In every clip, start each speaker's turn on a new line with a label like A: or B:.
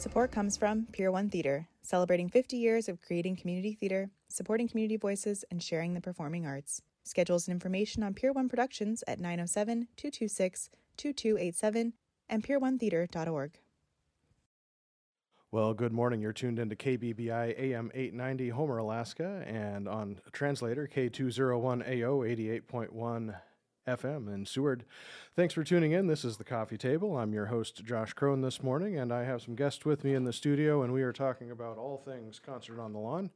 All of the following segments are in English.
A: Support comes from Pier 1 Theater, celebrating 50 years of creating community theater, supporting community voices, and sharing the performing arts. Schedules and information on Pier 1 Productions at 907 226 2287 and pier1theater.org.
B: Well, good morning. You're tuned into KBBI AM 890 Homer, Alaska, and on translator K201AO 88.1 FM in Seward. Thanks for tuning in. This is the Coffee Table. I'm your host, Josh Krohn, this morning, and I have some guests with me in the studio, and we are talking about all things Concert on the Lawn.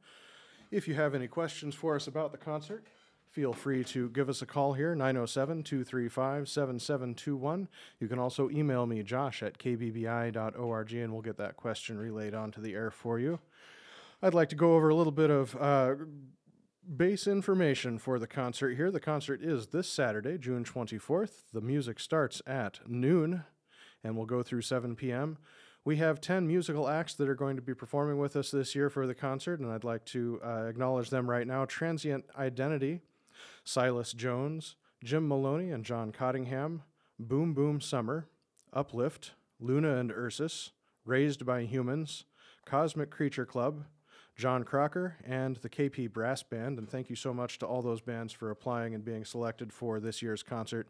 B: If you have any questions for us about the concert, feel free to give us a call here, 907 235 7721. You can also email me, josh at kbbi.org, and we'll get that question relayed onto the air for you. I'd like to go over a little bit of uh, base information for the concert here. The concert is this Saturday, June 24th. The music starts at noon and will go through 7 p.m. We have 10 musical acts that are going to be performing with us this year for the concert, and I'd like to uh, acknowledge them right now Transient Identity, Silas Jones, Jim Maloney and John Cottingham, Boom Boom Summer, Uplift, Luna and Ursus, Raised by Humans, Cosmic Creature Club, John Crocker, and the KP Brass Band. And thank you so much to all those bands for applying and being selected for this year's concert.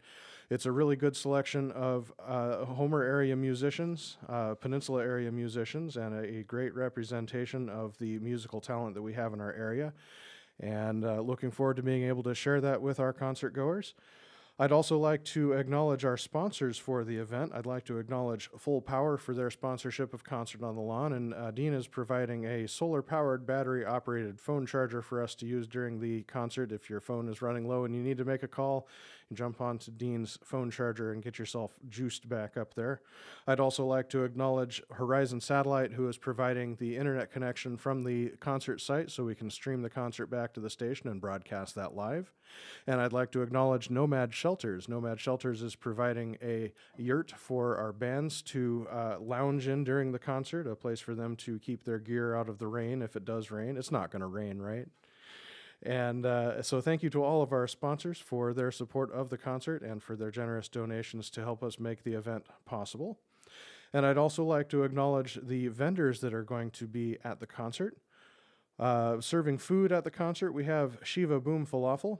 B: It's a really good selection of uh, Homer area musicians, uh, Peninsula area musicians, and a, a, great representation of the musical talent that we have in our area. And uh, looking forward to being able to share that with our concert goers. I'd also like to acknowledge our sponsors for the event. I'd like to acknowledge Full Power for their sponsorship of Concert on the Lawn, and uh, Dean is providing a solar powered battery operated phone charger for us to use during the concert. If your phone is running low and you need to make a call, jump onto Dean's phone charger and get yourself juiced back up there. I'd also like to acknowledge Horizon Satellite, who is providing the internet connection from the concert site so we can stream the concert back to the station and broadcast that live. And I'd like to acknowledge Nomad Shelters. Nomad Shelters is providing a yurt for our bands to uh, lounge in during the concert, a place for them to keep their gear out of the rain if it does rain. It's not going to rain, right? And uh, so, thank you to all of our sponsors for their support of the concert and for their generous donations to help us make the event possible. And I'd also like to acknowledge the vendors that are going to be at the concert. Uh, serving food at the concert, we have Shiva Boom Falafel,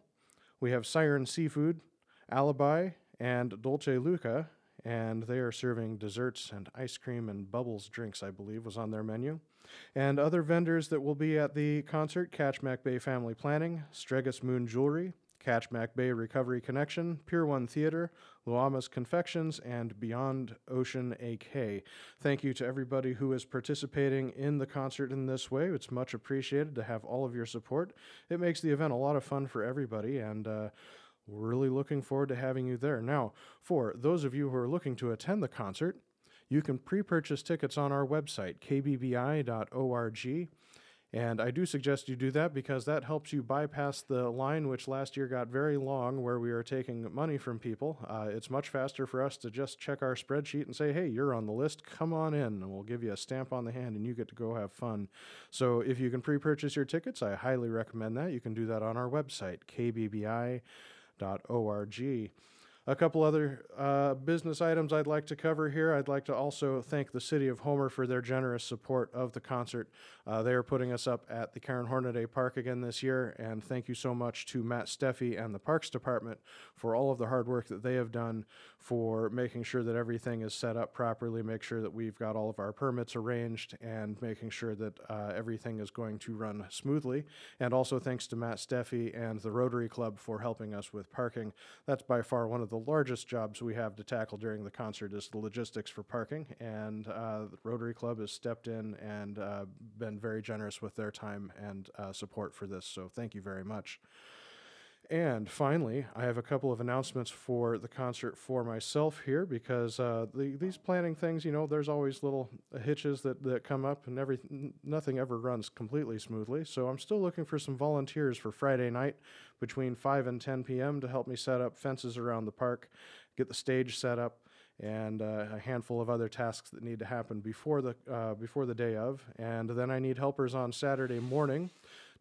B: we have Siren Seafood, Alibi, and Dolce Luca, and they are serving desserts and ice cream and bubbles drinks, I believe, was on their menu. And other vendors that will be at the concert Kachemak Bay Family Planning, Stregus Moon Jewelry, Kachemak Bay Recovery Connection, Pier 1 Theater, Luamas Confections, and Beyond Ocean AK. Thank you to everybody who is participating in the concert in this way. It's much appreciated to have all of your support. It makes the event a lot of fun for everybody, and uh, we're really looking forward to having you there. Now, for those of you who are looking to attend the concert, you can pre purchase tickets on our website, kbbi.org. And I do suggest you do that because that helps you bypass the line, which last year got very long, where we are taking money from people. Uh, it's much faster for us to just check our spreadsheet and say, hey, you're on the list, come on in, and we'll give you a stamp on the hand and you get to go have fun. So if you can pre purchase your tickets, I highly recommend that. You can do that on our website, kbbi.org. A couple other uh, business items I'd like to cover here. I'd like to also thank the City of Homer for their generous support of the concert. Uh, they are putting us up at the Karen Hornaday Park again this year, and thank you so much to Matt Steffi and the Parks Department for all of the hard work that they have done for making sure that everything is set up properly, make sure that we've got all of our permits arranged, and making sure that uh, everything is going to run smoothly. And also thanks to Matt Steffi and the Rotary Club for helping us with parking. That's by far one of the the largest jobs we have to tackle during the concert is the logistics for parking, and uh, the Rotary Club has stepped in and uh, been very generous with their time and uh, support for this. So thank you very much. And finally, I have a couple of announcements for the concert for myself here because uh, the, these planning things, you know, there's always little hitches that, that come up and every, nothing ever runs completely smoothly. So I'm still looking for some volunteers for Friday night between 5 and 10 p.m. to help me set up fences around the park, get the stage set up, and uh, a handful of other tasks that need to happen before the, uh, before the day of. And then I need helpers on Saturday morning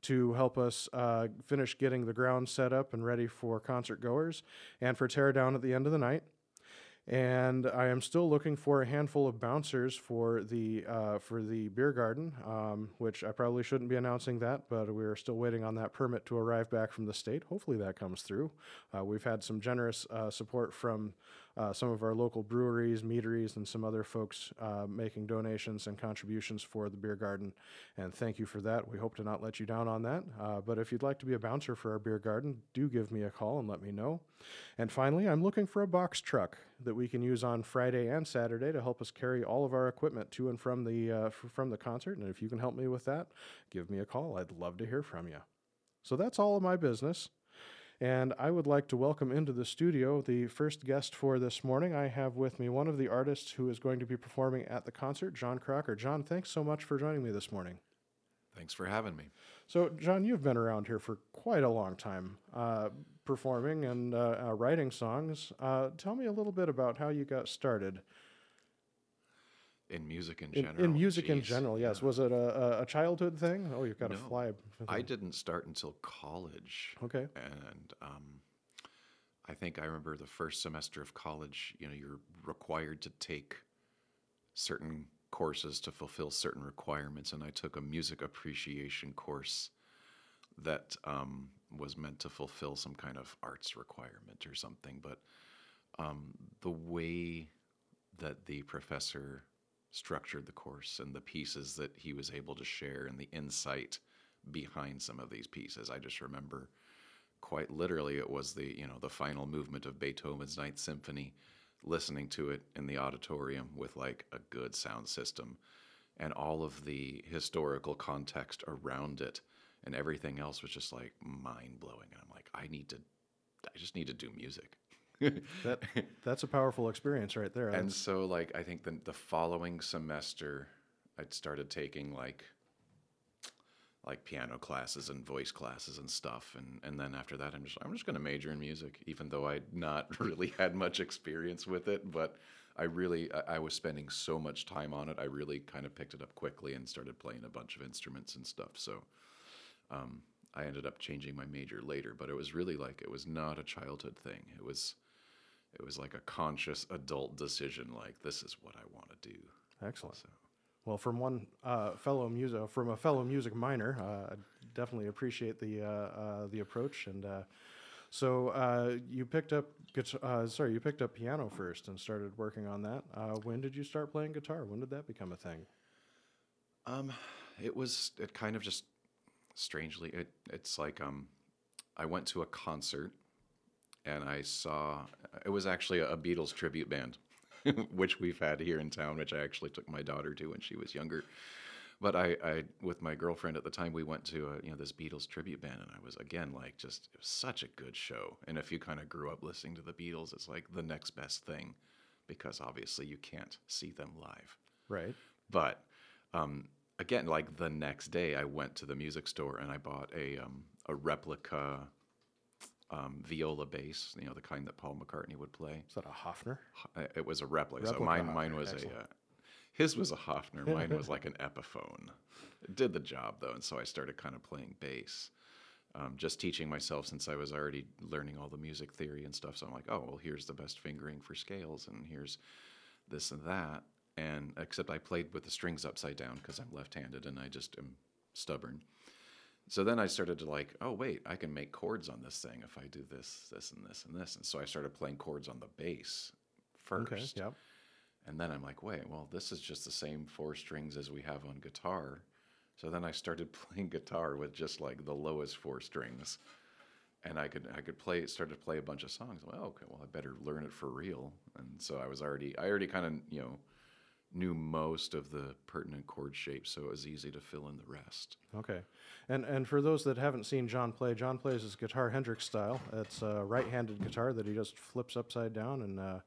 B: to help us uh, finish getting the ground set up and ready for concert goers and for tear down at the end of the night. And I am still looking for a handful of bouncers for the uh, for the beer garden, um, which I probably shouldn't be announcing that, but we're still waiting on that permit to arrive back from the state. Hopefully that comes through. Uh, we've had some generous uh, support from uh, some of our local breweries, meaderies, and some other folks uh, making donations and contributions for the beer garden, and thank you for that. We hope to not let you down on that. Uh, but if you'd like to be a bouncer for our beer garden, do give me a call and let me know. And finally, I'm looking for a box truck that we can use on Friday and Saturday to help us carry all of our equipment to and from the uh, f- from the concert. And if you can help me with that, give me a call. I'd love to hear from you. So that's all of my business. And I would like to welcome into the studio the first guest for this morning. I have with me one of the artists who is going to be performing at the concert, John Crocker. John, thanks so much for joining me this morning.
C: Thanks for having me.
B: So, John, you've been around here for quite a long time, uh, performing and uh, uh, writing songs. Uh, tell me a little bit about how you got started
C: In music in
B: in,
C: general.
B: in music in general. Yes,
C: yeah.
B: was it a, a- childhood thing? Oh, you've got to
C: No,
B: fly.
C: I didn't start until college.
B: Okay.
C: And um, I think I remember the first semester of college, you know, you're required to take certain courses to fulfill certain requirements. And I took a music appreciation course that um, was meant to fulfill some kind of arts requirement or something. But um, the way that the professor structured the course and the pieces that he was able to share and the insight behind some of these pieces, I just remember quite literally it was the you know the final movement of Beethoven's Ninth Symphony, listening to it in the auditorium with like a good sound system, and all of the historical context around it and everything else was just like mind blowing. And I'm like, I need to, I just need to do music.
B: That that's a powerful experience right there.
C: and so like I think the the following semester, I'd started taking like like piano classes and voice classes and stuff. And and then after that I'm just I'm just going to major in music even though I'd not really had much experience with it. But I really I, I was spending so much time on it I really kind of picked it up quickly and started playing a bunch of instruments and stuff. So um, I ended up changing my major later but it was really like it was not a childhood thing. It was it was like a conscious adult decision like this is what I want to do
B: excellent.
C: so
B: Well, from one uh, fellow music, from a fellow music minor, uh, I definitely appreciate the uh, uh, the approach. And uh, so uh, you picked up, guitar- uh, sorry, you picked up piano first and started working on that. Uh, when did you start playing guitar? When did that become a thing?
C: Um, it was it kind of just strangely it it's like um, I went to a concert and I saw it was actually a Beatles tribute band, which we've had here in town, which I actually took my daughter to when she was younger. But I, I with my girlfriend at the time, we went to a, you know this Beatles tribute band, and I was again like just it was such a good show. And if you kind of grew up listening to the Beatles, it's like the next best thing, because obviously you can't see them live.
B: Right.
C: But um, again, like the next day, I went to the music store and I bought a um, a replica um, viola bass, you know, the kind that Paul McCartney would play.
B: Is that a Hofner?
C: It was a replica. so mine,
B: Hofner,
C: mine was
B: excellent.
C: a. Uh, his was a Hofner. Mine was like an Epiphone. It did the job though, and so I started kind of playing bass. Um, just teaching myself since I was already learning all the music theory and stuff. So I'm like, oh well, here's the best fingering for scales, and here's this and that. And except I played with the strings upside down because I'm left-handed and I just am stubborn. So then I started to like, oh wait, I can make chords on this thing if I do this, this, and this, and this. And so I started playing chords on the bass first.
B: Okay. Yep.
C: And then I'm like, wait, well, this is just the same four strings as we have on guitar. So then I started playing guitar with just like the lowest four strings. And I could I could play started to play a bunch of songs. Well, okay, well I better learn it for real. And so I was already I already kind of, you know, knew most of the pertinent chord shapes, so it was easy to fill in the rest.
B: Okay. And and for those that haven't seen John play, John plays his guitar Hendrix style. It's a right-handed guitar that he just flips upside down and uh,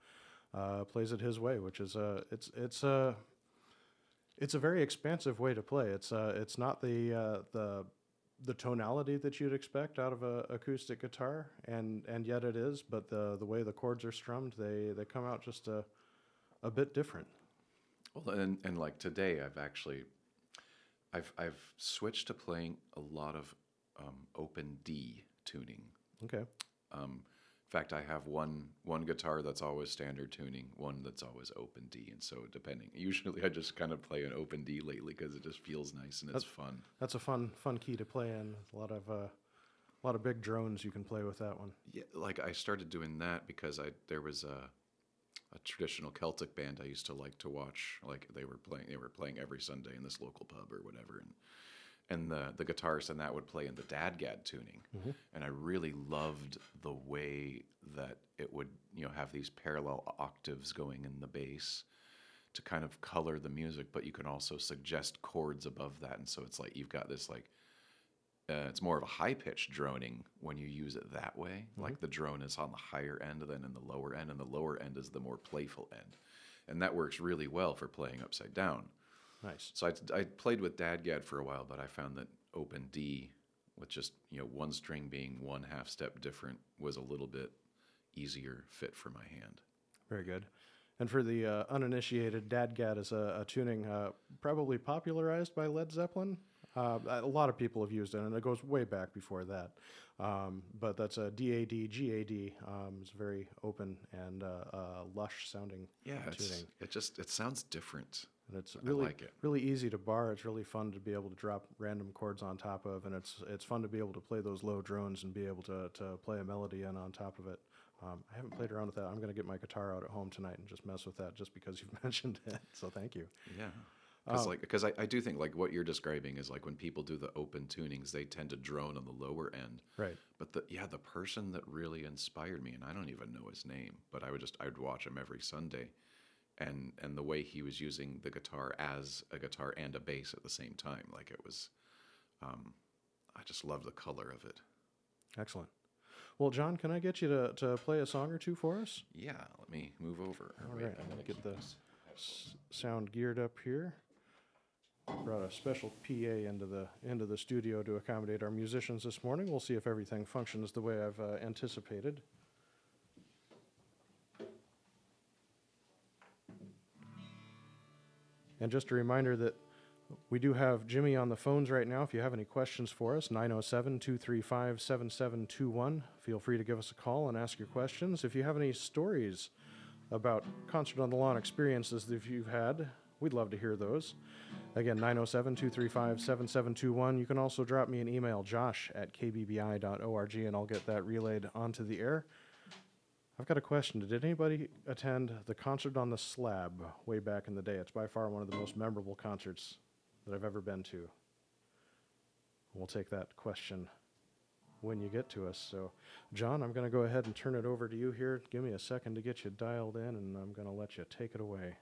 B: uh, plays it his way, which is uh, it's it's a it's a very expansive way to play. It's uh, it's not the uh, the the tonality that you'd expect out of a acoustic guitar, and and yet it is. But the the way the chords are strummed, they they come out just a a bit different.
C: Well, and and like today, I've actually, I've I've switched to playing a lot of um, open D tuning.
B: Okay.
C: Um, in fact, I have one one guitar that's always standard tuning, one that's always open D, and so depending. Usually, I just kind of play an open D lately because it just feels nice and it's fun.
B: That's a fun fun key to play in. A lot of uh, a lot of big drones you can play with that one.
C: Yeah, like I started doing that because I there was a a traditional Celtic band I used to like to watch. Like they were playing, they were playing every Sunday in this local pub or whatever, and and the the guitarist in that would play in the dadgad tuning, mm-hmm. and I really loved the way that it would you know have these parallel octaves going in the bass to kind of color the music, but you can also suggest chords above that, and so it's like you've got this like uh, it's more of a high pitched droning when you use it that way. Like the drone is on the higher end than in the lower end, and the lower end is the more playful end. And that works really well for playing upside down.
B: Nice.
C: So I, I played with Dadgad for a while, but I found that open D, with just you know one string being one half step different, was a little bit easier fit for my hand.
B: Very good. And for the uh, uninitiated, Dadgad is a, a tuning uh, probably popularized by Led Zeppelin. Uh, a lot of people have used it, and it goes way back before that. Um, but that's a DAD, GAD. Um, it's very open and uh, uh, lush sounding
C: Yeah, it's,
B: tuning.
C: it just it sounds different.
B: And it's really
C: like it.
B: really easy to bar. It's really fun to be able to drop random chords on top of, and it's it's fun to be able to play those low drones and be able to, to play a melody in on top of it. Um, I haven't played around with that. I'm going to get my guitar out at home tonight and just mess with that, just because you've mentioned it. So thank you.
C: Yeah. Because like because I, I do think like what you're describing is like when people do the open tunings, they tend to drone on the lower end.
B: Right.
C: But the yeah, the person that really inspired me, and I don't even know his name, but I would just I would watch him every Sunday, and and the way he was using the guitar as a guitar and a bass at the same time, like it was, um, I just love the color of it.
B: Excellent. Well, John, can I get you to, to play a song or two for us?
C: Yeah, let me move over.
B: All
C: Wait,
B: I'm going to get the sound geared up here. Brought a special PA into the into the studio to accommodate our musicians this morning. We'll see if everything functions the way I've uh, anticipated. And just a reminder that we do have Jimmy on the phones right now. If you have any questions for us, 907 235 7721. Feel free to give us a call and ask your questions. If you have any stories about Concert on the Lawn experiences that you've had, we'd love to hear those. Again, 907 235 7721. You can also drop me an email, josh at kbbi.org, and I'll get that relayed onto the air. I've got a question. Did anybody attend the concert on the slab way back in the day? It's by far one of the most memorable concerts that I've ever been to. We'll take that question when you get to us. So, John, I'm going to go ahead and turn it over to you here. Give me a second to get you dialed in, and I'm going to let you take it away.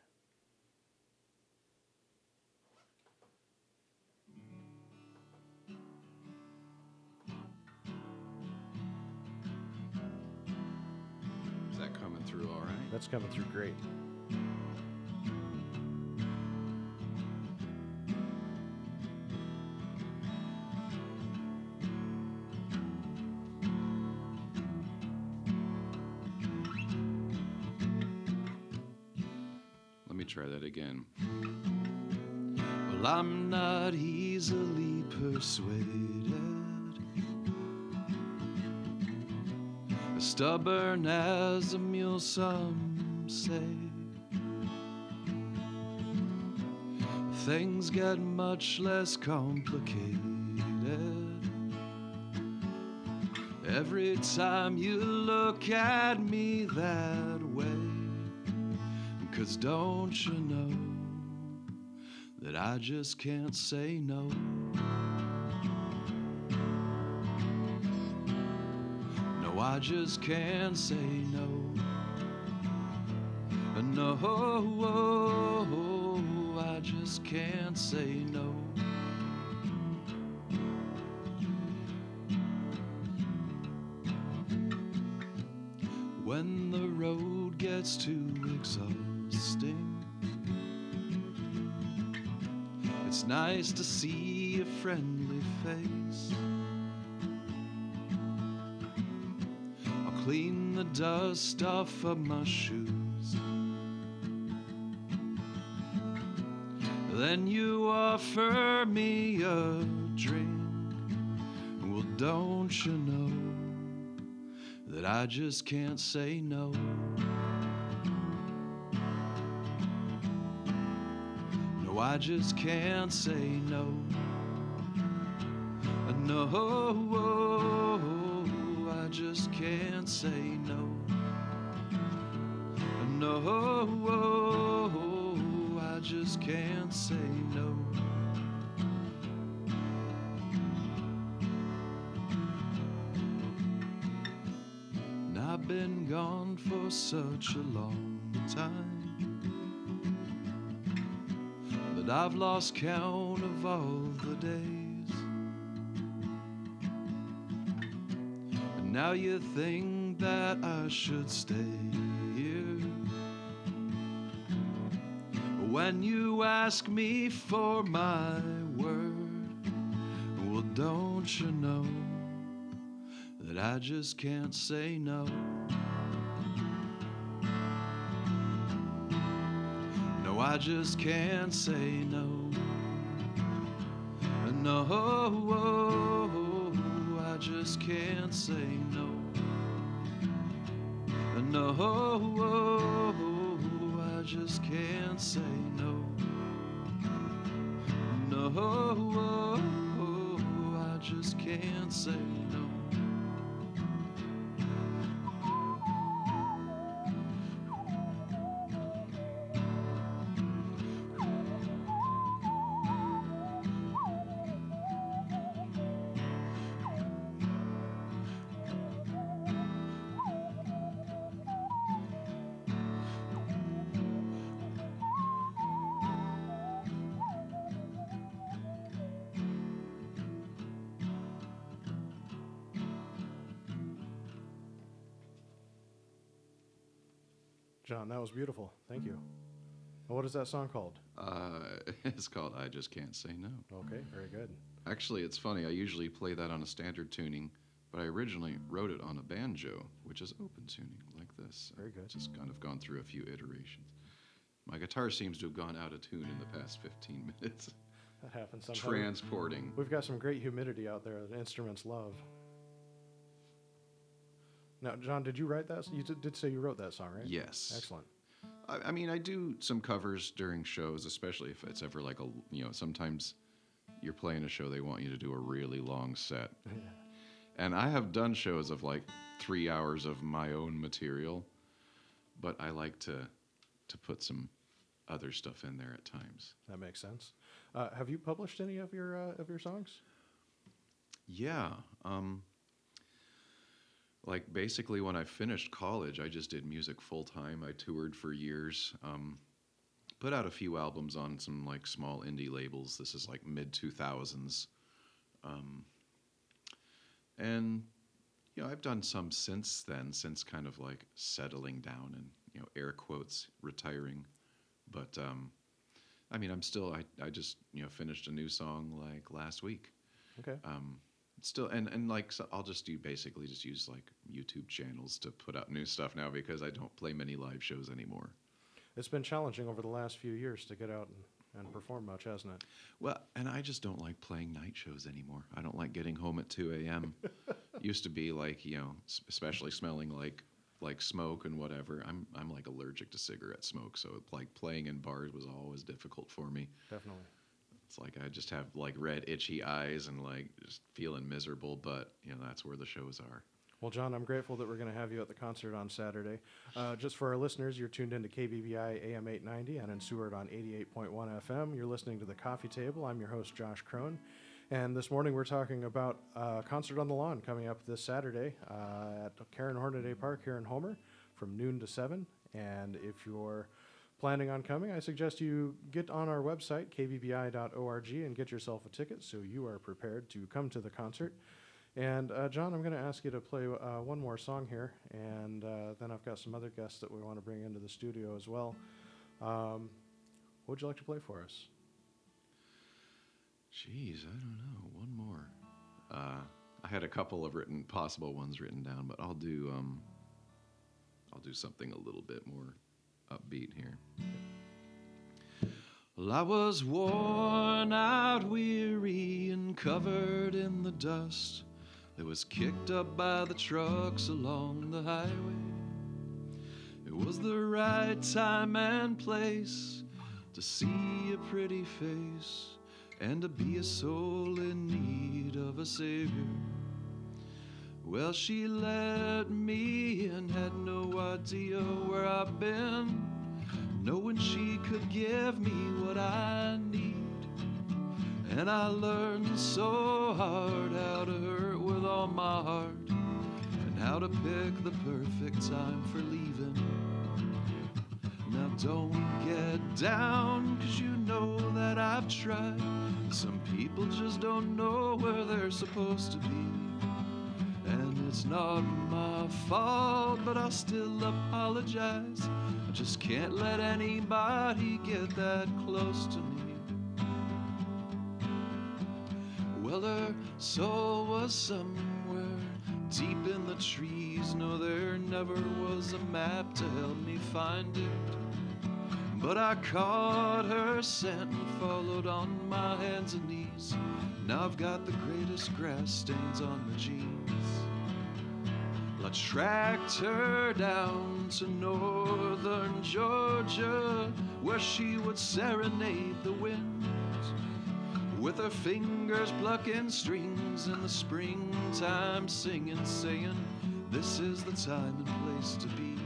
B: That's coming through great.
C: Let me try that again. Well, I'm not easily persuaded. Stubborn as a some say. Things get much less complicated. Every time you look at me that way. Cause don't you know that I just can't say no? No, I just can't say no. No, I just can't say no. When the road gets too exhausting, it's nice to see a friendly face. I'll clean the dust off of my shoes. Offer me a drink. Well, don't you know
D: that I just can't say no. No, I just can't say no. No, I just can't say no. No, I just can't say no. Gone for such a long time that I've lost count of all the days. And now you think that I should stay here. When you ask me for my word, well, don't you know that I just can't say no? I just can't say no. No, I just can't say no. No, I just can't say no. No, I just can't say no.
B: Beautiful. Thank you. What is that song called?
C: Uh, it's called I Just Can't Say No.
B: Okay, very good.
C: Actually, it's funny. I usually play that on a standard tuning, but I originally wrote it on a banjo, which is open tuning like this.
B: Very good.
C: It's just kind of gone through a few iterations. My guitar seems to have gone out of tune in the past 15 minutes,
B: That happens sometimes.
C: transporting.
B: We've got some great humidity out there that instruments love. Now, John, did you write that? You did say you wrote that song, right?
C: Yes.
B: Excellent.
C: I, I mean, I do some covers during shows, especially if it's ever like a, you know, sometimes you're playing a show, they want you to do a really long set. And I have done shows of like three hours of my own material, but I like to to put some other stuff in there at times.
B: That makes sense. Uh, have you published any of your uh, of your songs?
C: Yeah. Um, like basically, when I finished college, I just did music full time. I toured for years. Um, put out a few albums on some like small indie labels. This is like mid two thousands, um, and you know I've done some since then, since kind of like settling down and you know air quotes retiring. But um, I mean, I'm still I I just you know finished a new song like last week
B: Okay.
C: um, still and and like so I'll just do basically just use like YouTube channels to put out new stuff now because I don't play many live shows anymore.
B: It's been challenging over the last few years to get out and, and perform much, hasn't it?
C: Well, and I just don't like playing night shows anymore. I don't like getting home at 2 a.m. Used to be like you know, especially smelling like like smoke and whatever. I'm I'm like allergic to cigarette smoke, so like playing in bars was always difficult for me.
B: Definitely.
C: It's like I just have like red itchy eyes and like just feeling miserable. But you know that's where the shows are.
B: Well, John, I'm grateful that we're going to have you at the concert on Saturday. Uh, just for our listeners, you're tuned into KBBI AM 890 and in Seward on 88.1 FM. You're listening to The Coffee Table. I'm your host, Josh Krohn. And this morning we're talking about a concert on the lawn coming up this Saturday uh, at Karen Hornaday Park here in Homer from noon to 7. And if you're planning on coming, I suggest you get on our website, kbbi.org, and get yourself a ticket so you are prepared to come to the concert. And uh, John, I'm going to ask you to play uh, one more song here, and uh, then I've got some other guests that we want to bring into the studio as well. Um, what would you like to play for us?
C: Jeez, I don't know. One more. Uh, I had a couple of written possible ones written down, but I'll do um, I'll do something a little bit more upbeat here.
D: Well, I was worn out, weary, and covered in the dust. that was kicked up by the trucks along the highway. It was the right time and place to see a pretty face and to be a soul in need of a savior. Well, she let me and had no idea where I've been, knowing she could give me what I need. And I learned so hard how to hurt with all my heart and how to pick the perfect time for leaving. Now don't get down, cause you know that I've tried. Some people just don't know where they're supposed to be. And it's not my fault, but I'll still apologize. I just can't let anybody get that close to me. Well, her soul was somewhere deep in the trees. No, there never was a map to help me find it. But I caught her scent and followed on my hands and knees. Now I've got the greatest grass stains on my jeans. I tracked her down to northern Georgia, where she would serenade the wind with her fingers plucking strings in the springtime, singing, saying, This is the time and place to be.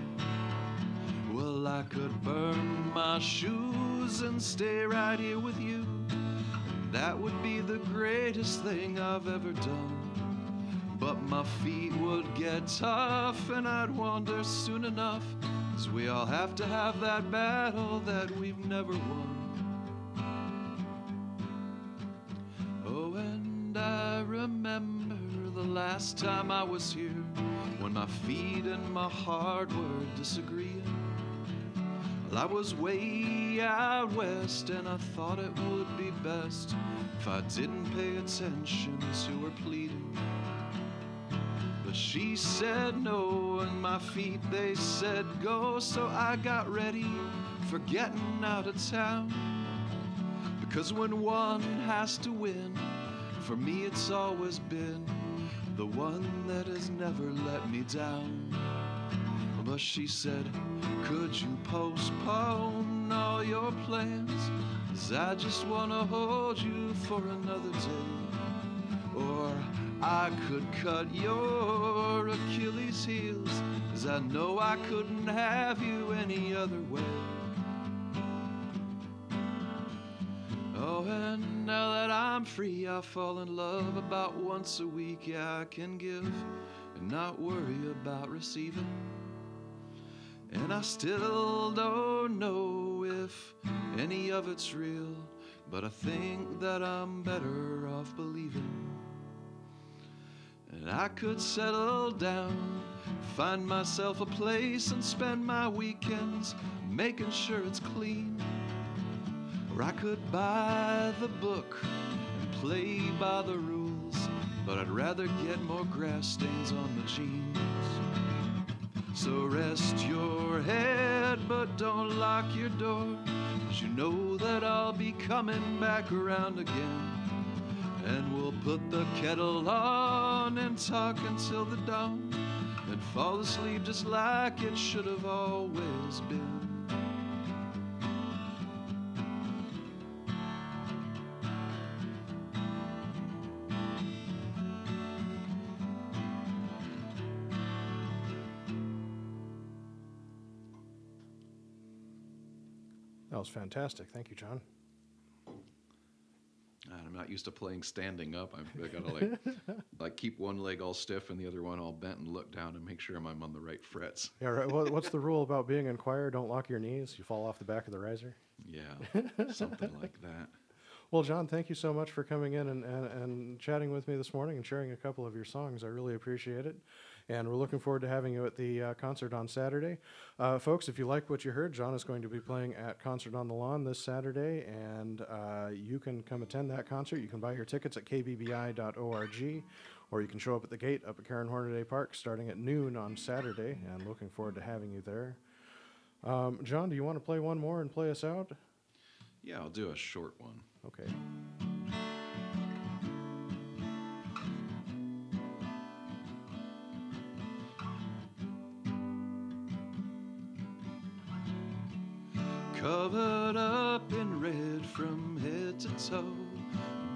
D: Well, I could burn my shoes and stay right here with you. That would be the greatest thing I've ever done. But my feet would get tough and I'd wander soon enough. Cause we all have to have that battle that we've never won. Oh, and I remember the last time I was here when my feet and my heart were disagreeing. Well, I was way out west and I thought it would be best if I didn't pay attention to her pleading. But she said no, and my feet they said go, so I got ready for getting out of town. Because when one has to win, for me it's always been the one that has never let me down. But she said, Could you postpone all your plans? 'Cause I just wanna hold you for another day. Or I could cut your Achilles heels, 'cause I know I couldn't have you any other way. Oh, and now that I'm free, I fall in love about once a week. Yeah, I can give and not worry about receiving. And I still don't know if any of it's real, but I think that I'm better off believing. And I could settle down, find myself a place, and spend my weekends making sure it's clean. Or I could buy the book and play by the rules, but I'd rather get more grass stains on my jeans. So rest your head, but don't lock your door, 'cause you know that I'll be coming back around again. And we'll put the kettle on and talk until the dawn, and fall asleep just like it should have always been.
B: Was fantastic. Thank you, John.
C: And I'm not used to playing standing up. I've I gotta like like keep one leg all stiff and the other one all bent and look down and make sure I'm on the right frets.
B: Yeah, right. What, what's the rule about being in choir? Don't lock your knees. You fall off the back of the riser.
C: Yeah, something like that.
B: Well, John, thank you so much for coming in and, and, and chatting with me this morning and sharing a couple of your songs. I really appreciate it. And we're looking forward to having you at the uh, concert on Saturday. Uh, folks, if you like what you heard, John is going to be playing at Concert on the Lawn this Saturday, and uh, you can come attend that concert. You can buy your tickets at kbbi.org, or you can show up at the gate up at Karen Hornaday Park starting at noon on Saturday, and looking forward to having you there. Um, John, do you want to play one more and play us out?
C: Yeah, I'll do a short one.
B: Okay.
D: Covered up in red from head to toe.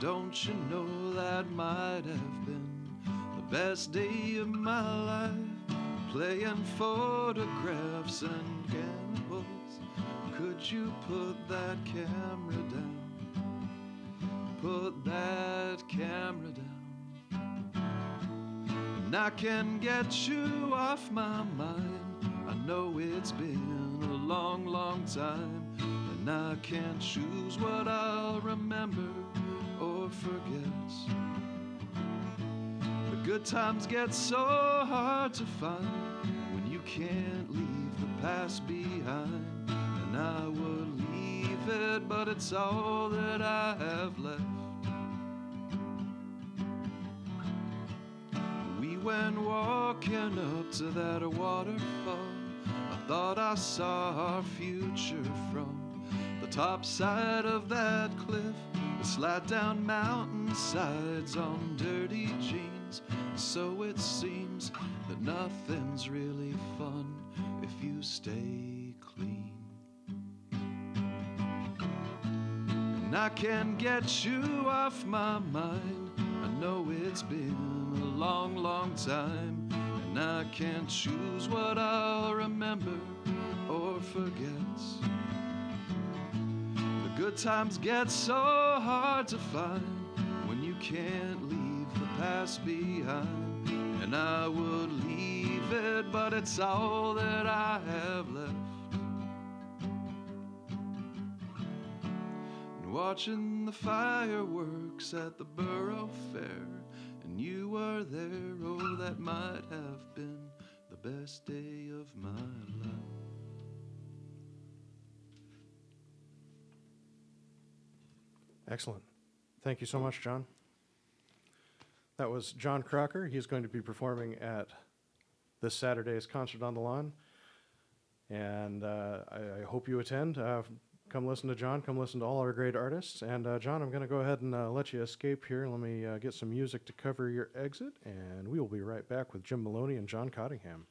D: Don't you know that might have been the best day of my life? Playing photographs and cannibals. Could you put that camera down? Put that camera down. And I can get you off my mind. I know it's been a long, long time. And I can't choose what I'll remember or forget. The good times get so hard to find when you can't leave the past behind. And I would leave it, but it's all that I have left. We went walking up to that waterfall. I thought I saw our future from top side of that cliff. The slide down mountainsides on dirty jeans. So it seems that nothing's really fun if you stay clean. And I can't get you off my mind. I know it's been a long, long time. And I can't choose what I'll remember or forget. Good times get so hard to find when you can't leave the past behind. And I would leave it, but it's all that I have left. And watching the fireworks at the borough fair, and you were there, oh, that might have been the best day of my life.
B: Excellent. Thank you so much, John. That was John Crocker. He's going to be performing at this Saturday's Concert on the Lawn. And uh, I, I hope you attend. Uh, come listen to John. Come listen to all our great artists. And uh, John, I'm going to go ahead and uh, let you escape here. Let me uh, get some music to cover your exit. And we will be right back with Jim Maloney and John Cottingham.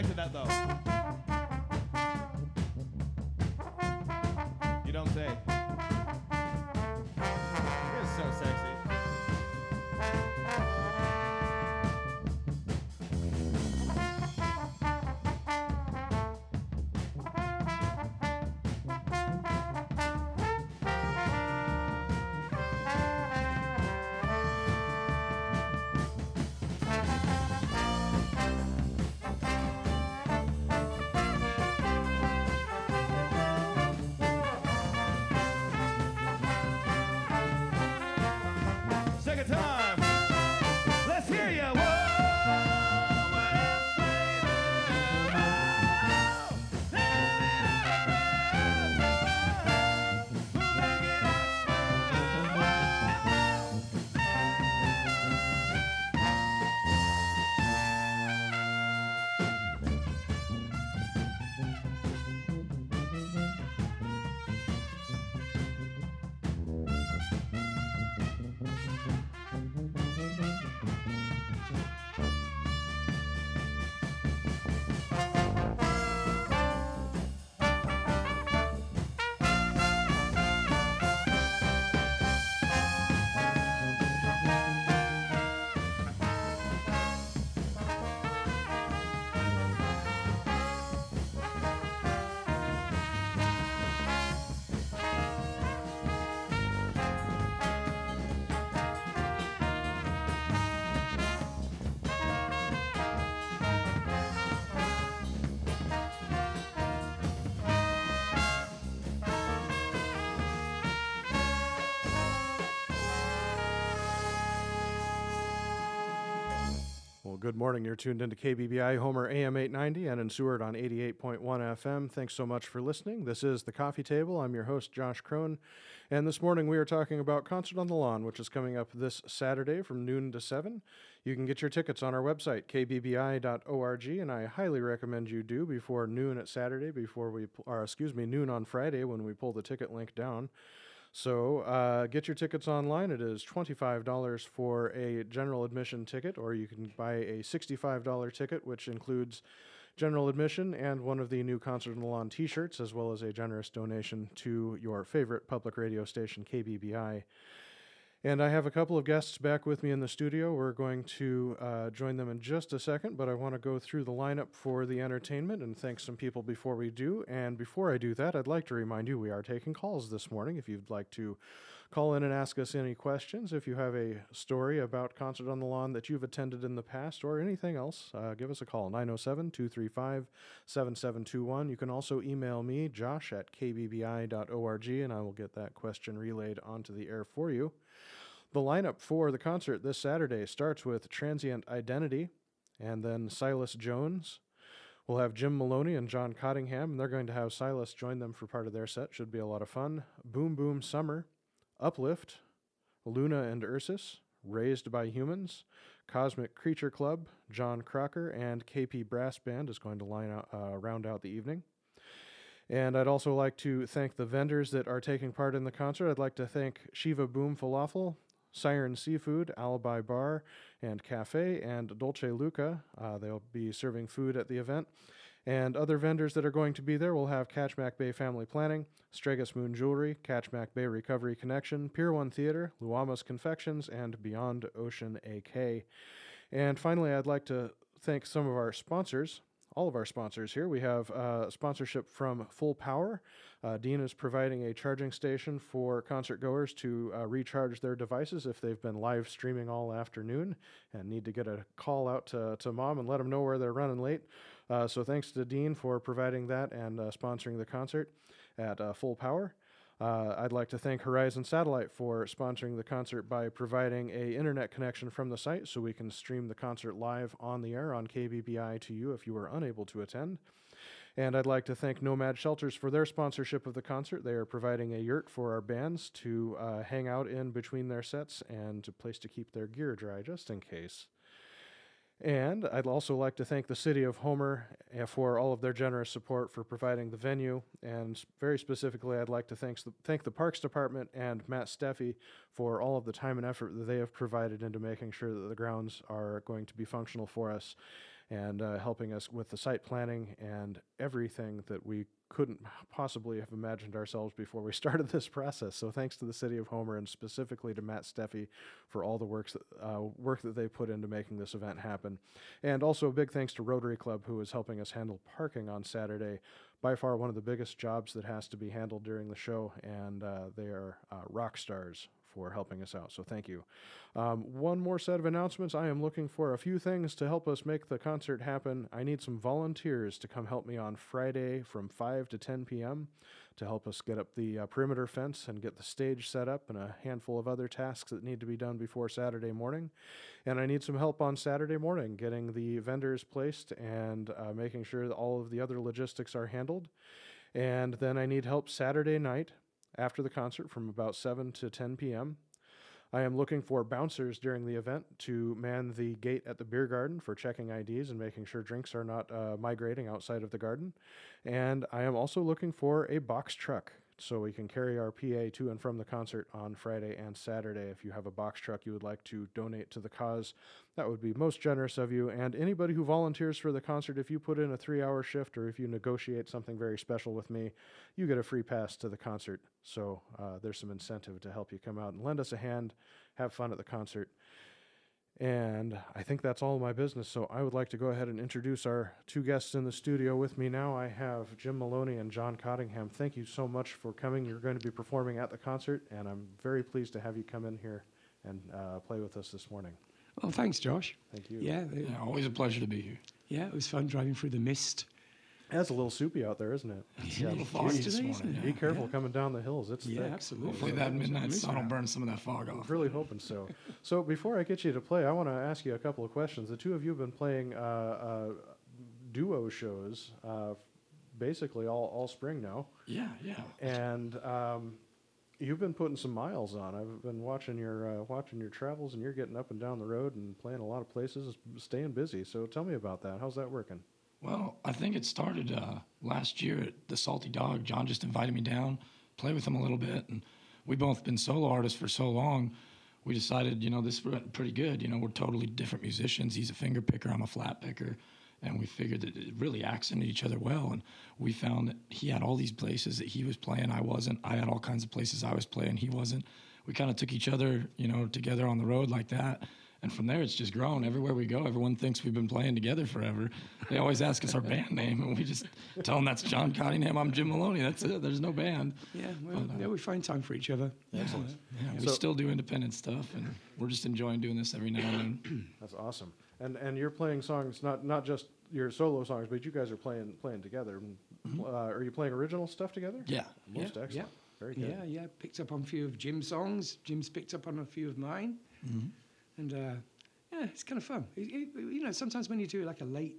E: Back to that though.
B: Good morning. You're tuned into KBBI Homer AM 890 and in Seward on 88.1 FM. Thanks so much for listening. This is The Coffee Table. I'm your host, Josh Krohn. And this morning we are talking about Concert on the Lawn, which is coming up this Saturday from noon to 7. You can get your tickets on our website, kbbi.org, and I highly recommend you do before noon at Saturday, before we, or excuse me, noon on Friday when we pull the ticket link down. So uh, get your tickets online. It is $25 for a general admission ticket, or you can buy a $65 ticket, which includes general admission and one of the new Concert in the Lawn t shirts, as well as a generous donation to your favorite public radio station, KBBI. And I have a couple of guests back with me in the studio. We're going to uh, join them in just a second, but I want to go through the lineup for the entertainment and thank some people before we do. And before I do that, I'd like to remind you we are taking calls this morning. If you'd like to call in and ask us any questions, if you have a story about Concert on the Lawn that you've attended in the past or anything else, uh, give us a call 907 235 7721. You can also email me, josh at kbbi.org, and I will get that question relayed onto the air for you. The lineup for the concert this Saturday starts with Transient Identity and then Silas Jones. We'll have Jim Maloney and John Cottingham, and they're going to have Silas join them for part of their set. Should be a lot of fun. Boom Boom Summer, Uplift, Luna and Ursus, Raised by Humans, Cosmic Creature Club, John Crocker, and KP Brass Band is going to line out, uh, round out the evening. And I'd also like to thank the vendors that are taking part in the concert. I'd like to thank Shiva Boom Falafel, Siren Seafood, Alibi Bar and Cafe, and Dolce Luca. Uh, they'll be serving food at the event. And other vendors that are going to be there will have Kachemak Bay Family Planning, Stregus Moon Jewelry, Kachemak Bay Recovery Connection, Pier 1 Theater, Luamas Confections, and Beyond Ocean AK. And finally, I'd like to thank some of our sponsors all of our sponsors here. We have uh, sponsorship from Full Power. Uh, Dean is providing a charging station for concert goers to uh, recharge their devices if they've been live streaming all afternoon and need to get a call out to, to mom and let them know where they're running late. Uh, so thanks to Dean for providing that and uh, sponsoring the concert at uh, Full Power. Uh, I'd like to thank Horizon Satellite for sponsoring the concert by providing a internet connection from the site so we can stream the concert live on the air on KBBI to you if you were unable to attend. And I'd like to thank Nomad Shelters for their sponsorship of the concert. They are providing a yurt for our bands to uh, hang out in between their sets and a place to keep their gear dry just in case. And I'd also like to thank the City of Homer uh, for all of their generous support for providing the venue. And very specifically, I'd like to thanks the, thank the Parks Department and Matt Steffi for all of the time and effort that they have provided into making sure that the grounds are going to be functional for us and uh, helping us with the site planning and everything that we couldn't possibly have imagined ourselves before we started this process. So thanks to the City of Homer and specifically to Matt Steffi for all the works that, uh, work that they put into making this event happen. And also a big thanks to Rotary Club who is helping us handle parking on Saturday. By far one of the biggest jobs that has to be handled during the show, and uh, they are uh, rock stars for helping us out. So thank you. Um, one more set of announcements. I am looking for a few things to help us make the concert happen. I need some volunteers to come help me on Friday from 5 to 10 p.m. to help us get up the uh, perimeter fence and get the stage set up and a handful of other tasks that need to be done before Saturday morning. And I need some help on Saturday morning getting the vendors placed and uh, making sure that all of the other logistics are handled. And then I need help Saturday night after the concert from about 7 to 10 p.m. I am looking for bouncers during the event to man the gate at the beer garden for checking IDs and making sure drinks are not uh, migrating outside of the garden. And I am also looking for a box truck so we can carry our PA to and from the concert on Friday and Saturday. If you have a box truck you would like to donate to the cause, that would be most generous of you. And anybody who volunteers for the concert, if you put in a three hour shift or if you negotiate something very special with me, you get a free pass to the concert. So uh, there's some incentive to help you come out and lend us a hand, have fun at the concert. And I think that's all my business. So I would like to go ahead and introduce our two guests in the studio with me now. I have Jim Maloney and John Cottingham. Thank you so much for coming. You're going to be performing at the concert, and I'm very pleased to have you come in here and uh, play with us this morning.
F: Well, thanks, Josh.
B: Thank you.
F: Yeah, it-
G: Yeah, always a pleasure to be here.
F: yeah, it was fun driving through the mist
B: That's a little soupy out there, isn't it?
F: Yeah, a little foggy this morning.
G: isn't
B: Be careful coming down the hills. It's
G: Yeah,
B: thick.
G: absolutely.
F: Hopefully that midnight
G: Miss
F: sun will
G: out.
F: burn some of that fog off.
B: I'm really hoping so. So before I get you to play, I want to ask you a couple of questions. The two of you have been playing uh, uh, duo shows uh, basically all, all spring now,
F: Yeah, yeah.
B: and um, you've been putting some miles on. I've been watching your uh, watching your travels, and you're getting up and down the road and playing a lot of places, staying busy. So tell me about that. How's that working?
F: Well, I think it started uh, last year at the Salty Dog. John just invited me down, play with him a little bit, and we both been solo artists for so long. We decided, you know, this went pretty good. You know, we're totally different musicians. He's a finger picker, I'm a flat picker, and we figured that it really accented each other well. And we found that he had all these places that he was playing, I wasn't. I had all kinds of places I was playing, he wasn't. We kind of took each other, you know, together on the road like that. And from there, it's just grown. Everywhere we go, everyone thinks we've been playing together forever. They always ask us our band name, and we just tell them that's John Cottingham. I'm Jim Maloney. That's it. There's no band.
G: Yeah, well, uh, yeah, we find time for each other.
F: Excellent. Yeah, we
B: So-
F: still do independent stuff, and we're just enjoying doing this every now and then.
B: That's awesome. And and you're playing songs not not just your solo songs, but you guys are playing playing together. Mm-hmm. Uh, are you playing original stuff together?
F: Yeah.
B: Most
G: yeah,
B: excellent.
G: yeah.
B: Very good.
G: Yeah, yeah. Picked up on a few of Jim's songs. Jim's picked up on a few of mine. Mm-hmm. And uh, yeah, it's kind of fun. It- it- you know, sometimes when you do like a late,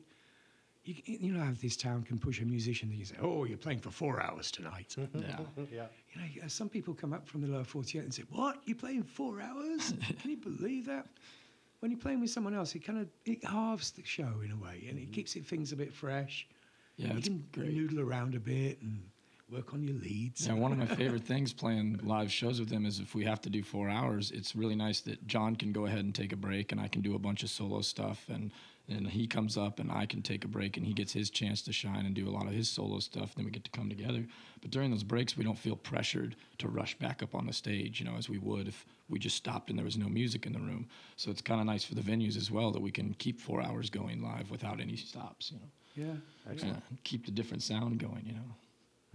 G: you, you know how this town can push a musician that you say, oh, you're playing for four hours tonight.
F: Yeah.
B: Yeah.
G: You know, uh, some people come up from the lower 48 and say, What? You're playing four hours? Can you believe that? When you're playing with someone else, it kind of it halves the show in a way and it keeps it, things a bit fresh.
F: Yeah,
G: you can
F: great.
G: noodle around a bit and work on your leads.
F: Yeah, one of my favorite things playing live shows with him is if we have to do four hours, it's really nice that John can go ahead and take a break and I can do a bunch of solo stuff and and he comes up and I can take a break and he gets his chance to shine and do a lot of his solo stuff. Then we get to come together. But during those breaks, we don't feel pressured to rush back up on the stage, you know, as we would if we just stopped and there was no music in the room. So it's kind of nice for the venues as well that we can keep four hours going live without any stops, you know.
G: Yeah.
F: Yeah, keep the different sound going, you know.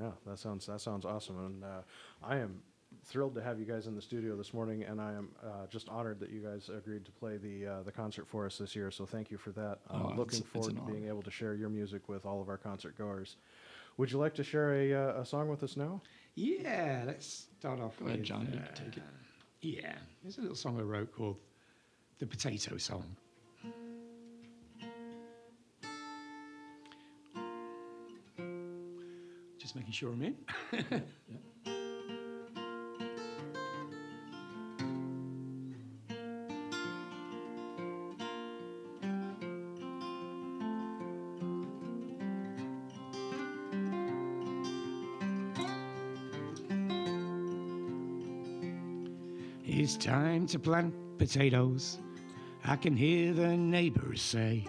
B: Yeah, that sounds that sounds awesome, and uh, I am thrilled to have you guys in the studio this morning, and I am uh, just honored that you guys agreed to play the uh, the concert for us this year. So thank you for that. Uh,
F: Oh, it's-
B: looking
F: it's
B: forward
F: an
B: to being
F: honor.
B: able to share your music with all of our concert goers. Would you like to share a, uh, a song with us now?
G: Yeah, let's start off
F: Go
G: with.
F: ahead, John, you
G: uh,
F: can take it.
G: Yeah, there's a little song I wrote called The Potato Song. Making sure I'm in. It's time to plant potatoes. I can hear the neighbors say,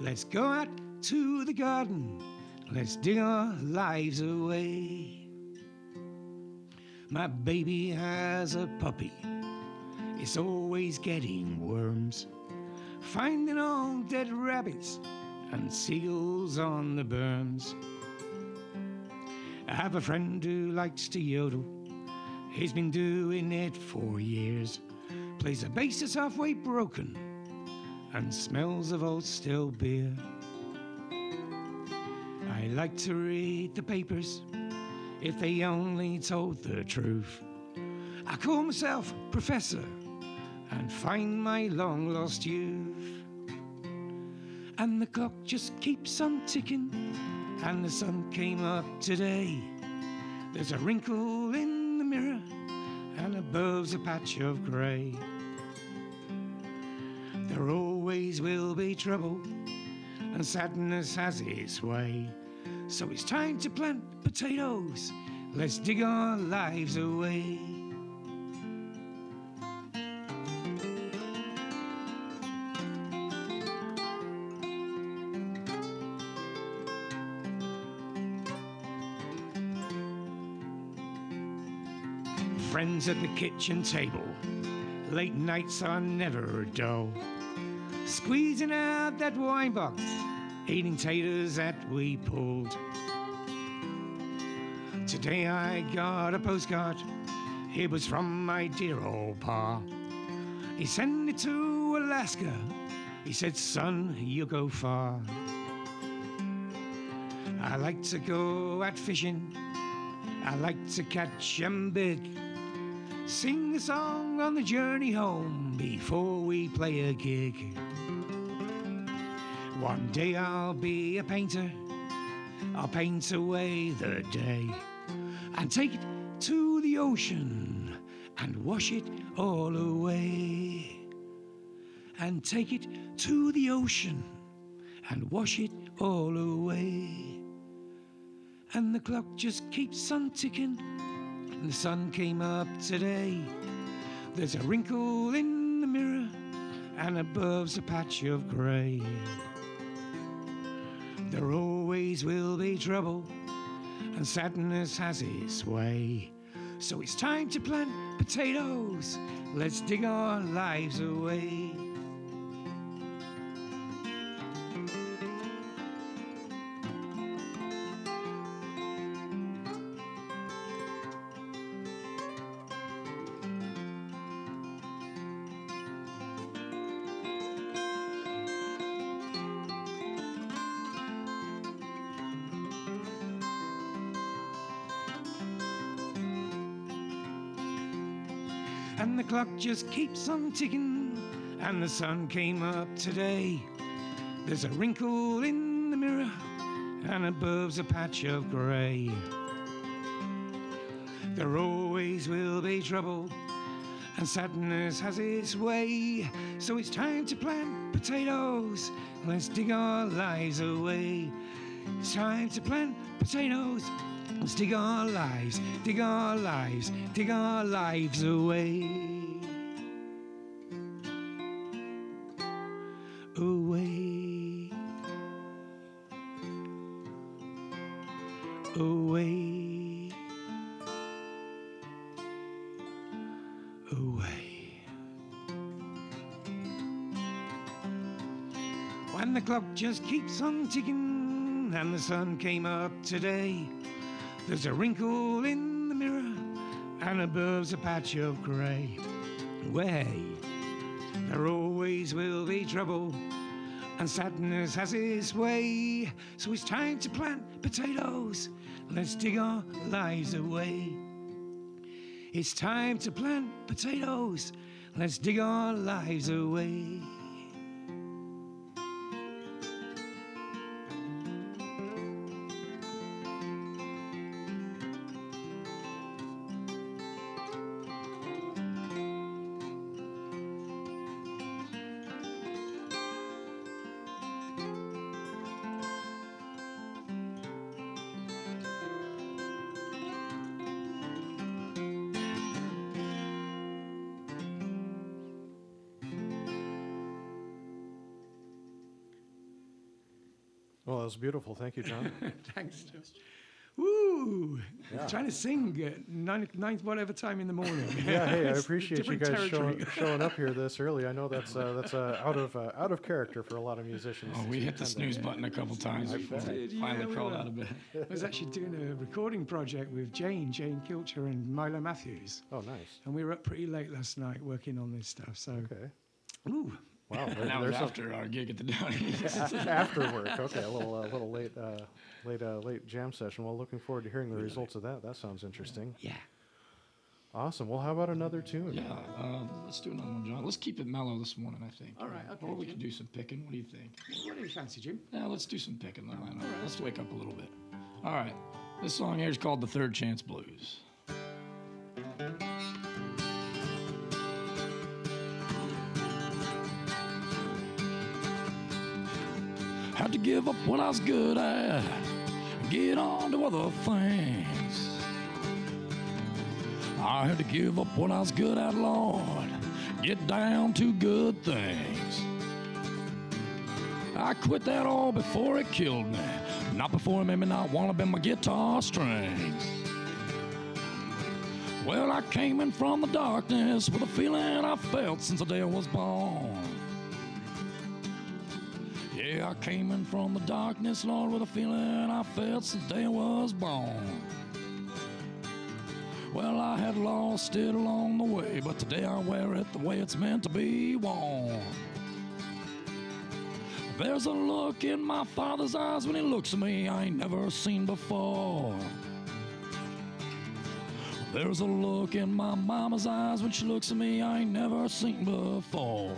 G: Let's go out to the garden. Let's dig our lives away. My baby has a puppy. It's always getting worms. Finding all dead rabbits and seagulls on the berms. I have a friend who likes to yodel. He's been doing it for years. Plays a bass that's halfway broken and smells of old still beer. I like to read the papers if they only told the truth. I call myself Professor and find my long lost youth. And the clock just keeps on ticking, and the sun came up today. There's a wrinkle in the mirror, and above's a patch of grey. There always will be trouble, and sadness has its way. So it's time to plant potatoes. Let's dig our lives away. Friends at the kitchen table. Late nights are never dull. Squeezing out that wine box, eating taters that we pulled. Today I got a postcard. It was from my dear old pa. He sent it to Alaska. He said, Son, you go far. I like to go out fishing. I like to catch 'em big. Sing a song on the journey home before we play a gig. One day I'll be a painter. I'll paint away the day and take it to the ocean and wash it all away. And take it to the ocean and wash it all away. And the clock just keeps on ticking. And the sun came up today. There's a wrinkle in the mirror, and above's a patch of grey. There always will be trouble, and sadness has its way. So it's time to plant potatoes. Let's dig our lives away. Clock just keeps on ticking, and the sun came up today. There's a wrinkle in the mirror, and above's a patch of grey. There always will be trouble, and sadness has its way. So it's time to plant potatoes. Let's dig our lives away. It's time to plant potatoes. Let's dig our lives, dig our lives, dig our lives away. Away. Just keeps on ticking and the sun came up today. There's a wrinkle in the mirror, and above's a patch of grey. Way, there always will be trouble, and sadness has its way. So it's time to plant potatoes. Let's dig our lives away. It's time to plant potatoes. Let's dig our lives away.
B: Beautiful. Thank you, John.
G: Thanks. Woo! Trying to sing at nine, ninth whatever time in the morning.
B: yeah, hey, I appreciate you guys showing, showing up here this early. I know that's uh, that's uh, out of uh, out of character for a lot of musicians.
F: Oh, we hit the
B: Tend to-
F: snooze button a couple times before we
G: did, yeah,
F: finally
G: we
F: crawled
G: were.
F: out of bed.
G: I was actually doing a recording project with Jane, Jane Kilcher, and Milo Matthews.
B: Oh, nice.
G: And we were up pretty late last night working on this stuff. So,
B: Okay.
G: ooh,
B: Wow. there-
F: And that was
B: there's some-
F: after our gig at the Downey.
B: after work. Okay, a little uh, little late uh, late uh, late jam session. Well, looking forward to hearing the results of that. That sounds interesting.
G: yeah.
B: Awesome. Well, how about another tune?
F: yeah, uh, let's do another one, John. Let's keep it mellow this morning, I think.
G: All right, okay,
F: Or we
G: Jim.
F: could do some picking. What do you think?
G: What do you fancy, Jim?
F: Yeah, let's do some picking. Why not? Let's wake up a little bit. All right. This song here is called The Third Chance Blues. Had to give up what I was good at and get on to other things. I had to give up what I was good at, Lord, get down to good things. I quit that all before it killed me. Not before it made me not want to bend my guitar strings. Well, I came in from the darkness with a feeling I felt since the day I was born. Yeah, I came in from the darkness, Lord, with a feeling I felt since day I was born. Well, I had lost it along the way, but today I wear it the way it's meant to be worn. There's a look in my father's eyes when he looks at me I ain't never seen before. There's a look in my mama's eyes when she looks at me I ain't never seen before.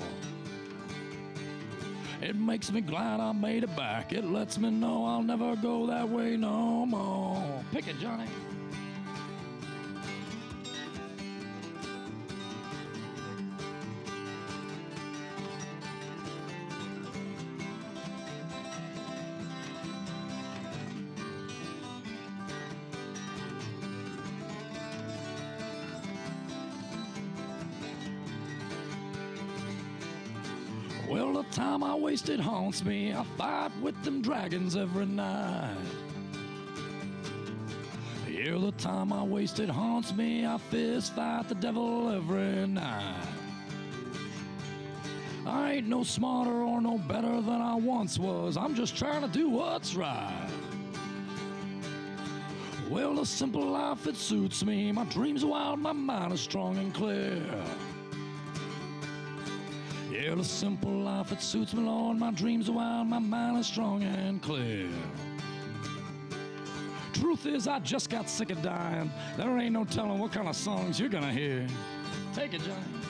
F: It makes me glad I made it back. It lets me know I'll never go that way no more. Pick it, Johnny. I wasted haunts me. I fight with them dragons every night. Yeah, the time I wasted haunts me. I fist fight the devil every night. I ain't no smarter or no better than I once was. I'm just trying to do what's right. Well, the simple life, it suits me. My dreams are wild, my mind is strong and clear. Yeah, the simple life, it suits me, Lord. My dreams are wild, my mind is strong and clear. Truth is, I just got sick of dying. There ain't no telling what kind of songs you're gonna hear. Take it, Johnny.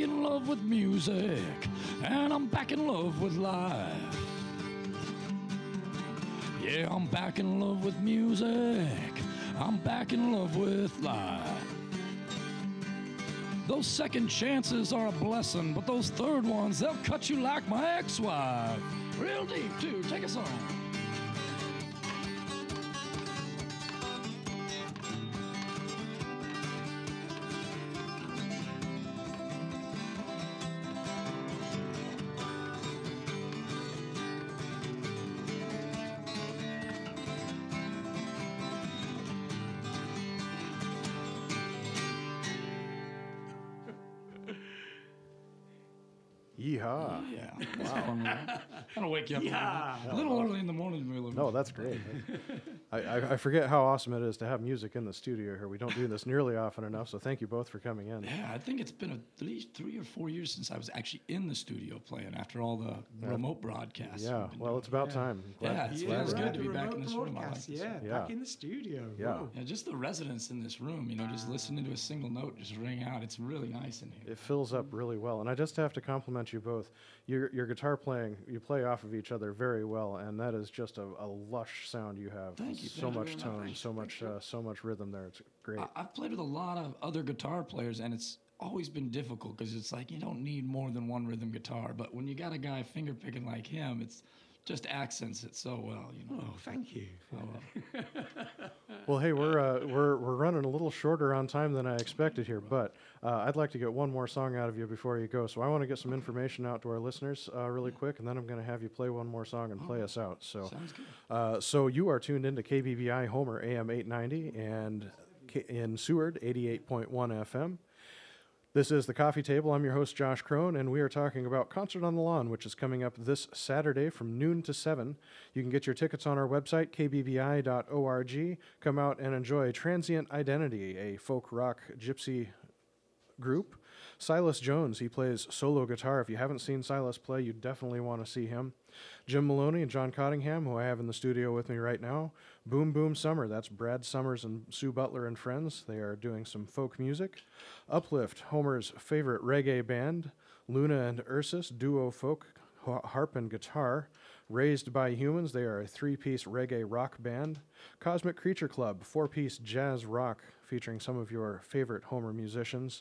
F: Back in love with music, and I'm back in love with life. Yeah, I'm back in love with music. I'm back in love with life. Those second chances are a blessing, but those third ones, they'll cut you like my ex wife. Real deep, too. Take us on. Wow. Gonna wake you up.
G: Yeah.
F: A little early in the morning, Mula.
B: No, that's great. I, I, I forget how awesome it is to have music in the studio here. We don't do this nearly often enough, so thank you both for coming in.
F: Yeah, I think it's been at least three or four years since I was actually in the studio playing after all the remote broadcasts.
B: Yeah,
F: we've
B: well,
F: doing.
B: it's about time.
F: Yeah, it's-
B: glad
F: feels good
B: here.
F: to be back in
G: Remote
F: this room. I like this.
G: yeah,
B: Yeah.
G: back in the studio.
B: Yeah.
F: Yeah, just the residents in this room, you know, just listening to a single note just ring out. It's really nice in here.
B: It fills up really well, and I just have to compliment you both. Your your guitar playing, you play off of each other very well, and that is just a, a lush sound you have.
F: Thank you,
B: So
F: thank you
B: much
F: very much.
B: tone,
F: Thank
B: so much uh, so much rhythm there. It's great.
F: I, I've played with a lot of other guitar players, and it's always been difficult because it's like you don't need more than one rhythm guitar. But when you got a guy finger picking like him, it's just accents it so well, you know.
G: Oh, thank you.
B: Well, hey, we're uh, we're we're running a little shorter on time than I expected here, but uh, I'd like to get one more song out of you before you go. So I want to get some information out to our listeners uh, really quick, and then I'm going to have you play one more song and play us out. So, uh, so you are tuned into KBBI Homer AM 890 and K- in Seward 88.1 FM. This is the Coffee Table. I'm your host, Josh Krohn, and we are talking about Concert on the Lawn, which is coming up this Saturday from noon to 7. You can get your tickets on our website, kbbi.org. Come out and enjoy Transient Identity, a folk rock gypsy group. Silas Jones, he plays solo guitar. If you haven't seen Silas play, you definitely want to see him. Jim Maloney and John Cottingham, who I have in the studio with me right now. Boom Boom Summer, that's Brad Summers and Sue Butler and friends. They are doing some folk music. Uplift, Homer's favorite reggae band. Luna and Ursus, duo folk harp and guitar. Raised by Humans, they are a three piece reggae rock band. Cosmic Creature Club, four piece jazz rock featuring some of your favorite Homer musicians.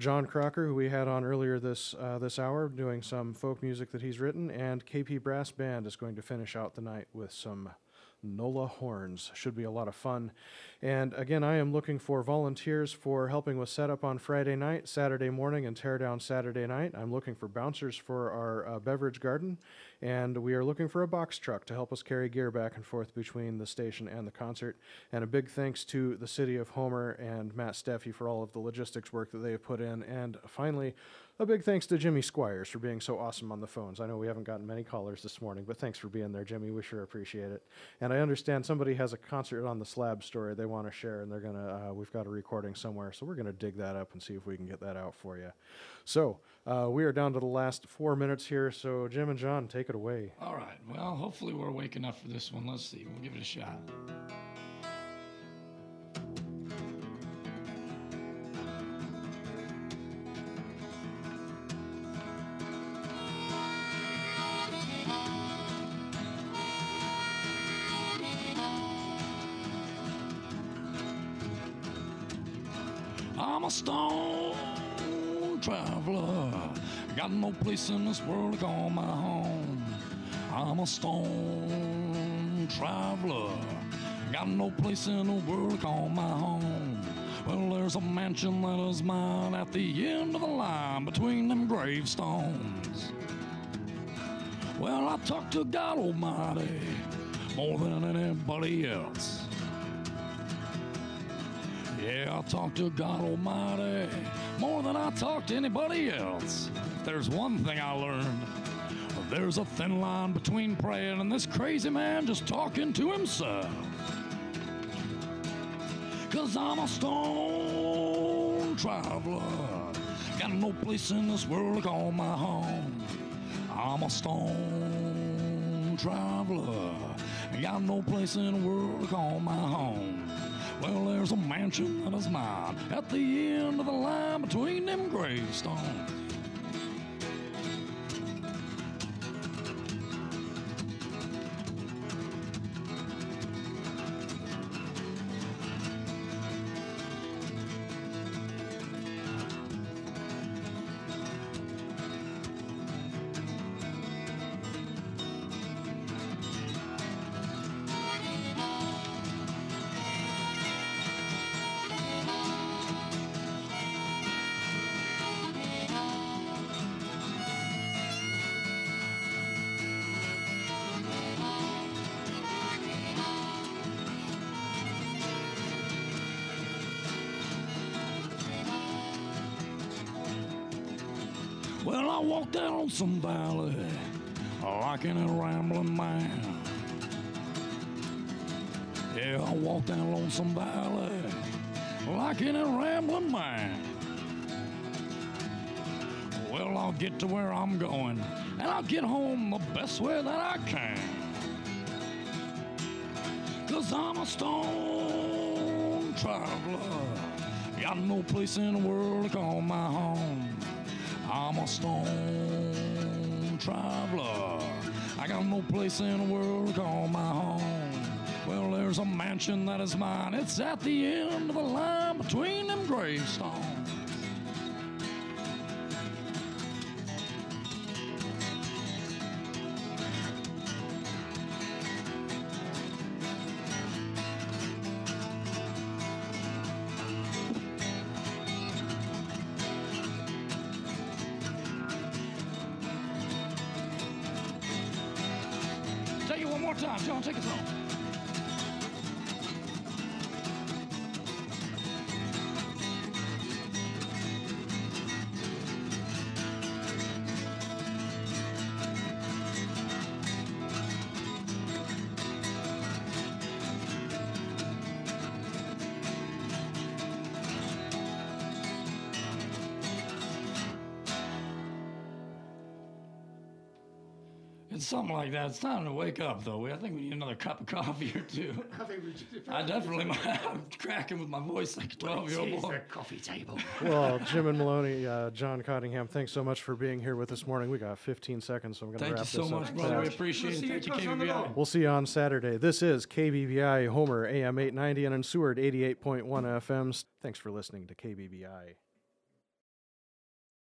B: John Crocker, who we had on earlier this uh, this hour, doing some folk music that he's written, and KP Brass Band is going to finish out the night with some NOLA horns. Should be a lot of fun. And again, I am looking for volunteers for helping with setup on Friday night, Saturday morning, and tear down Saturday night. I'm looking for bouncers for our uh, beverage garden, And we are looking for a box truck to help us carry gear back and forth between the station and the concert. And a big thanks to the city of Homer and Matt Steffi for all of the logistics work that they have put in. And finally, a big thanks to Jimmy Squires for being so awesome on the phones. I know we haven't gotten many callers this morning, but thanks for being there, Jimmy. We sure appreciate it. And I understand somebody has a concert on the slab story they want to share, and they're gonna. Uh, we've got a recording somewhere, so we're gonna dig that up and see if we can get that out for you. So uh, we are down to the last four minutes here. So Jim and John, take it away.
F: All right. Well, hopefully we're awake enough for this one. Let's see. We'll give it a shot. Traveler. Got no place in this world to call my home. I'm a stone traveler. Got no place in the world to call my home. Well, there's a mansion that is mine at the end of the line between them gravestones. Well, I talk to God Almighty more than anybody else. Yeah, I talk to God Almighty more than I talk to anybody else. There's one thing I learned, there's a thin line between praying and this crazy man just talking to himself. Cause I'm a stone traveler. Got no place in this world to call my home. I'm a stone traveler. Got no place in the world to call my home. Well, there's a mansion that is mine at the end of the line between them gravestones. Walked down some valley like in a rambling man. Yeah, I walked down Lonesome Valley like in a rambling man. Well, I'll get to where I'm going and I'll get home the best way that I can. Cause I'm a stone traveler. Got no place in the world to call my home. I'm a stone traveler. I got no place in the world to call my home. Well, there's a mansion that is mine. It's at the end of the line between them gravestones. Like that. It's time to wake up, though. I think we need another cup of coffee or two. I definitely might. I'm cracking with my voice like a 12 year old boy.
G: coffee table.
B: Well, Jim and Maloney, uh, John Cottingham, thanks so much for being here with us this morning. We got 15 seconds, so I'm going to wrap this up.
F: Thank
B: wrap
F: you so
B: this
F: much,
B: up.
F: brother. We appreciate
G: we'll
F: it.
G: see
F: Thank you,
G: you on
F: KBBI.
B: We'll see you on Saturday. This is KBBI Homer, AM 890 and in Seward 88.1 FM. Thanks for listening to KBBI.